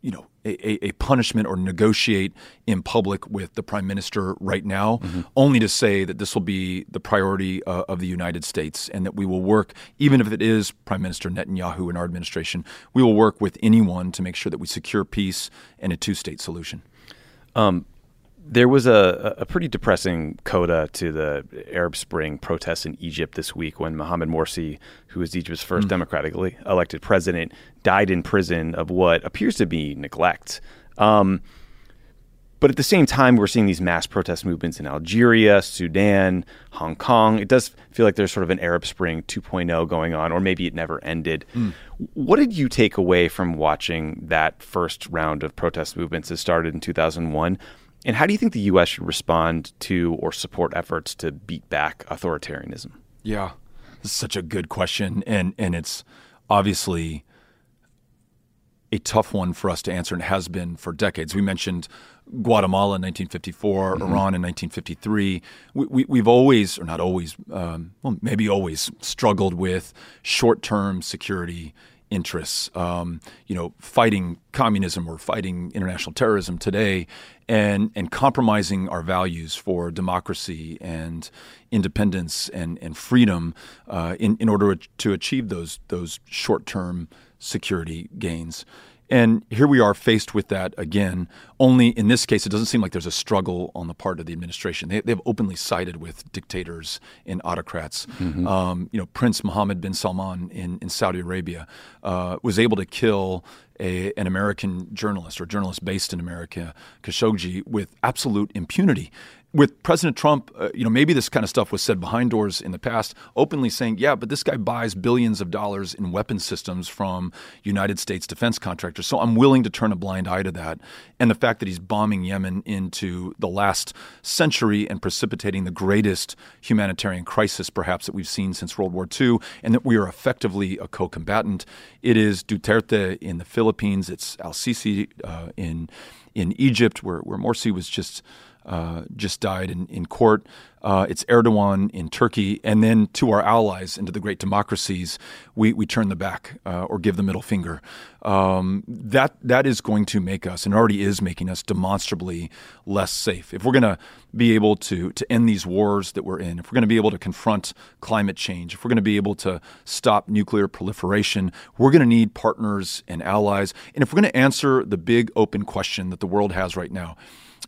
you know, a, a, punishment or negotiate in public with the prime minister right now, mm-hmm. only to say that this will be the priority uh, of the United States and that we will work, even if it is Prime Minister Netanyahu and our administration, we will work with anyone to make sure that we secure peace and a two state solution. Um, there was a, a pretty depressing coda to the Arab Spring protests in Egypt this week when Mohamed Morsi, who was Egypt's first mm. democratically elected president, died in prison of what appears to be neglect. Um, but at the same time, we're seeing these mass protest movements in Algeria, Sudan, Hong Kong. It does feel like there's sort of an Arab Spring 2.0 going on, or maybe it never ended. Mm. What did you take away from watching that first round of protest movements that started in 2001? And how do you think the U.S. should respond to or support efforts to beat back authoritarianism? Yeah, this is such a good question, and and it's obviously a tough one for us to answer, and has been for decades. We mentioned Guatemala in 1954, mm-hmm. Iran in 1953. We, we, have always, or not always, um, well, maybe always, struggled with short term security interests. Um, you know, fighting communism or fighting international terrorism today, and and compromising our values for democracy and independence and and freedom uh, in in order to achieve those those short term security gains. And here we are faced with that again. Only in this case, it doesn't seem like there's a struggle on the part of the administration. They, have openly sided with dictators and autocrats. Mm-hmm. Um, you know, Prince Mohammed bin Salman in, in Saudi Arabia uh, was able to kill a, an American journalist or journalist based in America, Khashoggi, with absolute impunity with President Trump, uh, you know, maybe this kind of stuff was said behind doors in the past, openly saying, "Yeah, but this guy buys billions of dollars in weapon systems from United States defense contractors, so I'm willing to turn a blind eye to that." And the fact that he's bombing Yemen into the last century and precipitating the greatest humanitarian crisis, perhaps that we've seen since World War II, and that we are effectively a co-combatant. It is Duterte in the Philippines. It's Al Sisi uh, in in Egypt, where where Morsi was just uh, just died in, in court. Uh, it's Erdogan in Turkey. And then to our allies and to the great democracies, we, we turn the back uh, or give the middle finger. Um, that, that is going to make us, and already is making us, demonstrably less safe. If we're going to be able to, to end these wars that we're in, if we're going to be able to confront climate change, if we're going to be able to stop nuclear proliferation, we're going to need partners and allies. And if we're going to answer the big open question that the world has right now,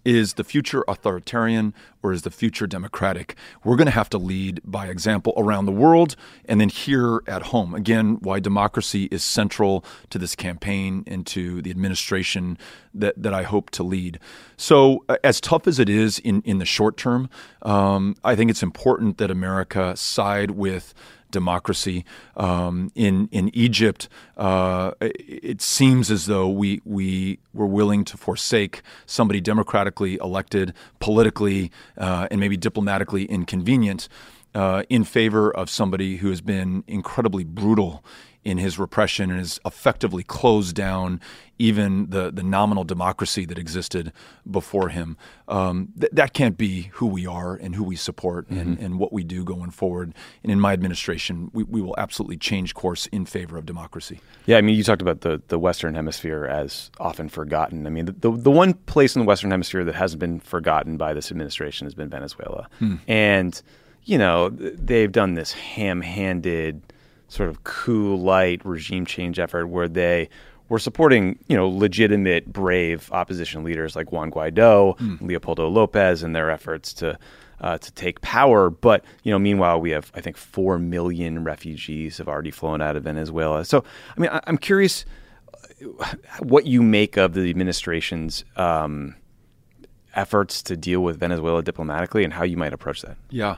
is the future authoritarian or is the future democratic? We're going to have to lead by example around the world and then here at home. Again, why democracy is central to this campaign and to the administration that, that I hope to lead. So, uh, as tough as it is in, in the short term, um, I think it's important that America side with democracy. Um, in in Egypt, uh, it seems as though we we were willing to forsake somebody democratically elected, politically uh, and maybe diplomatically inconvenient, uh, in favor of somebody who has been incredibly brutal in his repression and has effectively closed down even the, the nominal democracy that existed before him. Um, th- that can't be who we are and who we support mm-hmm. and, and what we do going forward. And in my administration, we, we will absolutely change course in favor of democracy. Yeah, I mean, you talked about the, the Western Hemisphere as often forgotten. I mean, the, the, the one place in the Western Hemisphere that hasn't been forgotten by this administration has been Venezuela. Hmm. And, you know, they've done this ham handed – sort of coup light regime change effort where they were supporting, you know, legitimate, brave opposition leaders like Juan Guaido, mm. Leopoldo Lopez, and their efforts to uh, to take power. But you know, meanwhile, we have I think four million refugees have already flown out of Venezuela. So, I mean, I, am curious uh, what you make of the administration's um, efforts to deal with Venezuela diplomatically and how you might approach that. Yeah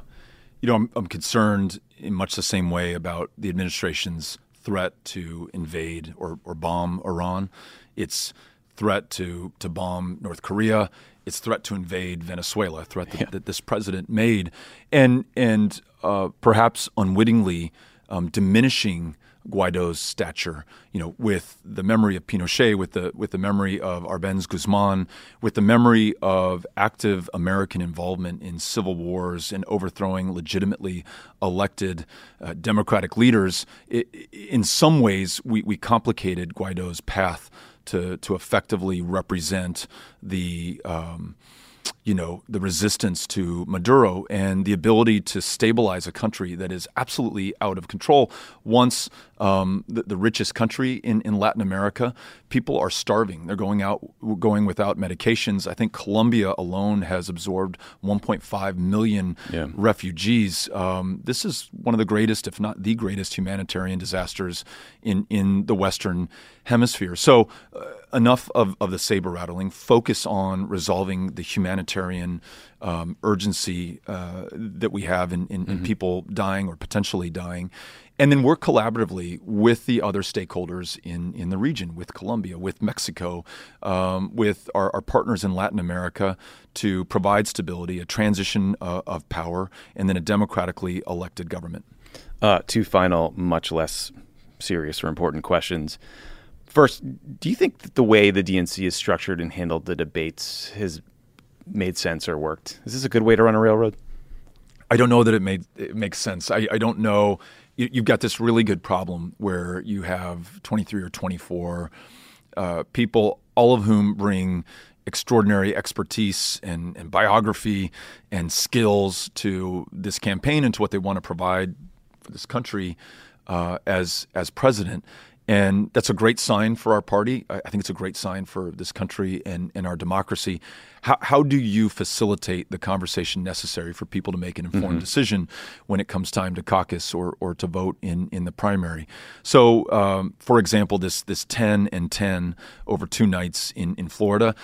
you know, I'm, I'm concerned in much the same way about the administration's threat to invade or, or bomb Iran. Its threat to to bomb North Korea. Its threat to invade Venezuela. A threat that, yeah. that this president made, and and uh, perhaps unwittingly um, diminishing Guaido's stature, you know, with the memory of Pinochet, with the with the memory of Arbenz Guzman, with the memory of active American involvement in civil wars and overthrowing legitimately elected uh, democratic leaders. It, in some ways, we, we complicated Guaido's path to to effectively represent the. Um, you know, the resistance to Maduro and the ability to stabilize a country that is absolutely out of control. Once um, the, the, richest country in, in Latin America, people are starving. They're going out, going without medications. I think Colombia alone has absorbed 1.5 million yeah. refugees. Um, this is one of the greatest, if not the greatest, humanitarian disasters in in the Western Hemisphere. So. Uh, enough of, of the saber rattling, focus on resolving the humanitarian um, urgency uh, that we have in, in, mm-hmm. in, people dying or potentially dying. And then work collaboratively with the other stakeholders in, in the region, with Colombia, with Mexico, um, with our, our, partners in Latin America to provide stability, a transition uh, of power, and then a democratically elected government. Uh, two final, much less serious or important questions. First, do you think that the way the DNC is structured and handled the debates has made sense or worked? Is this a good way to run a railroad? I don't know that it made it makes sense. I, I don't know. You, have got this really good problem where you have 23 or 24 uh, people, all of whom bring extraordinary expertise and, and biography and skills to this campaign and to what they want to provide for this country uh, as as president. And that's a great sign for our party. I think it's a great sign for this country and, and our democracy. How, how do you facilitate the conversation necessary for people to make an informed mm-hmm. decision when it comes time to caucus or, or to vote in, in the primary? So, um, for example, this, this 10 and 10 over two nights in, in Florida,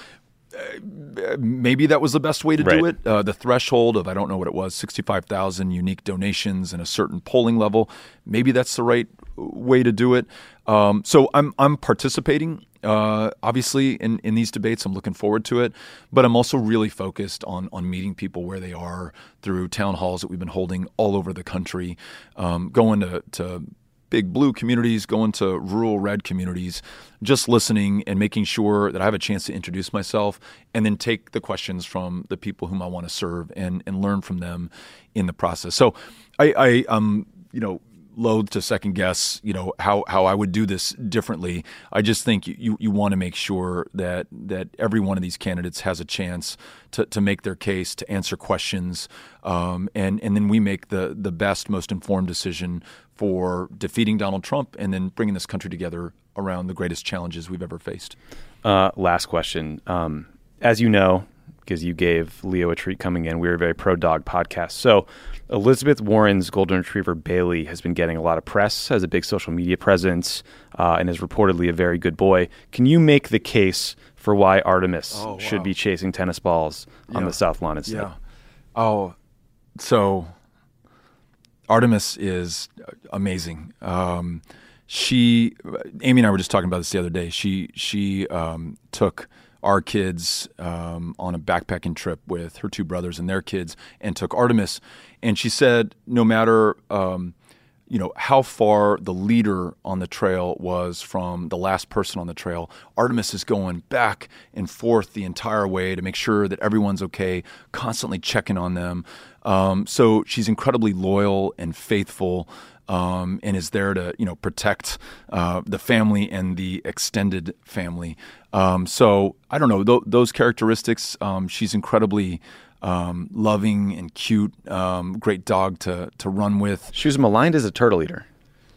maybe that was the best way to right. do it. Uh, the threshold of I don't know what it was, sixty-five thousand unique donations and a certain polling level. Maybe that's the right way to do it. Um, so I'm I'm participating. Uh, obviously, in, in these debates, I'm looking forward to it, but I'm also really focused on on meeting people where they are through town halls that we've been holding all over the country, um, going to, to big blue communities, going to rural red communities, just listening and making sure that I have a chance to introduce myself and then take the questions from the people whom I want to serve and, and learn from them in the process. So I, I um, you know, loath to second guess, you know, how, how I would do this differently. I just think you, you want to make sure that that every one of these candidates has a chance to, to make their case, to answer questions, um, and and then we make the the best, most informed decision for defeating Donald Trump and then bringing this country together around the greatest challenges we've ever faced. Uh, last question. Um, as you know, because you gave Leo a treat coming in, we are a very pro dog podcast. So Elizabeth Warren's golden retriever Bailey has been getting a lot of press, has a big social media presence, uh, and is reportedly a very good boy. Can you make the case for why Artemis oh, wow. should be chasing tennis balls on the South Lawn instead? Yeah. Oh, so Artemis is amazing. Um, she, Amy and I were just talking about this the other day. She she um, took our kids um, on a backpacking trip with her two brothers and their kids, and took Artemis. And she said, no matter um, you know how far the leader on the trail was from the last person on the trail, Artemis is going back and forth the entire way to make sure that everyone's okay, constantly checking on them. Um, so she's incredibly loyal and faithful um, and is there to you know protect uh, the family and the extended family. Um, so I don't know th- those characteristics. Um, she's incredibly um, loving and cute, um, great dog to to run with. She was maligned as a turtle eater.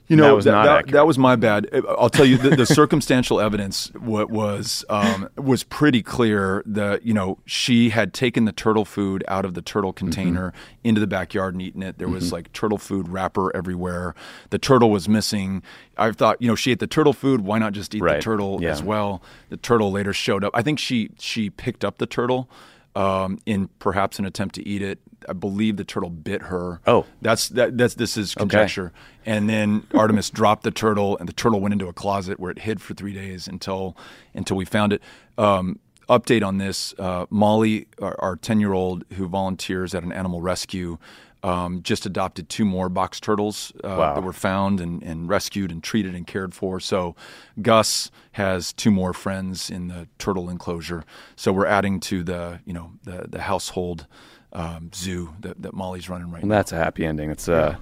You know, that was, that, that, that was, my bad. I'll tell you, the, the circumstantial evidence what was um, was pretty clear that you know she had taken the turtle food out of the turtle mm-hmm. container mm-hmm. into the backyard and eaten it. There was mm-hmm. like turtle food wrapper everywhere. The turtle was missing. I thought, you know, she ate the turtle food. Why not just eat right. the turtle yeah. as well? The turtle later showed up. I think she she picked up the turtle um, in perhaps an attempt to eat it. I believe the turtle bit her. Oh. that's that, that's this is conjecture. And then Artemis dropped the turtle, and the turtle went into a closet where it hid for three days until until we found it. Um, update on this: uh, Molly, our ten year old who volunteers at an animal rescue. Um, just adopted two more box turtles uh, Wow. that were found and, and rescued and treated and cared for. So Gus has two more friends in the turtle enclosure. So we're adding to the you know the the household um, zoo that, that Molly's running right Well, now. that's a happy ending. It's uh,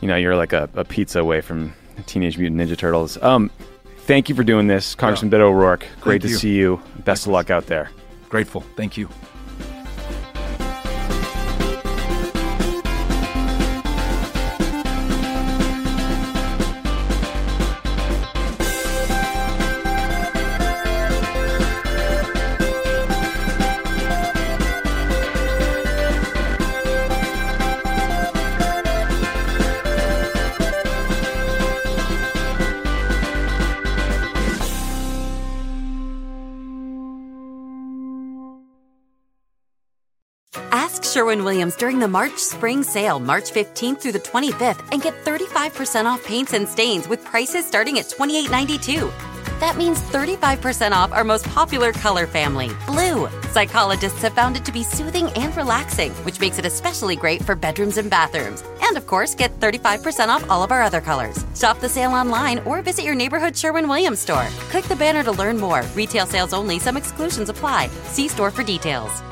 you know, you're like a, a pizza away from Teenage Mutant Ninja Turtles. Um, thank you for doing this, Congressman Beto O'Rourke. Great to you. see you. Best of luck out there. Grateful. Thank you. Williams during the March Spring Sale, March 15th through the 25th, and get 35% off paints and stains with prices starting at $28.92. That means 35% off our most popular color family, blue. Psychologists have found it to be soothing and relaxing, which makes it especially great for bedrooms and bathrooms. And of course, get 35% off all of our other colors. Shop the sale online or visit your neighborhood Sherwin Williams store. Click the banner to learn more. Retail sales only, some exclusions apply. See store for details.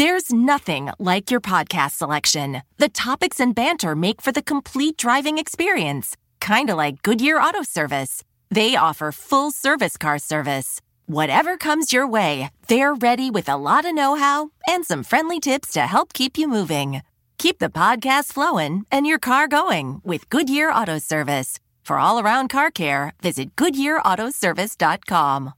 There's nothing like your podcast selection. The topics and banter make for the complete driving experience, kind of like Goodyear Auto Service. They offer full service car service. Whatever comes your way, they're ready with a lot of know how and some friendly tips to help keep you moving. Keep the podcast flowing and your car going with Goodyear Auto Service. For all around car care, visit GoodyearAutoservice.com.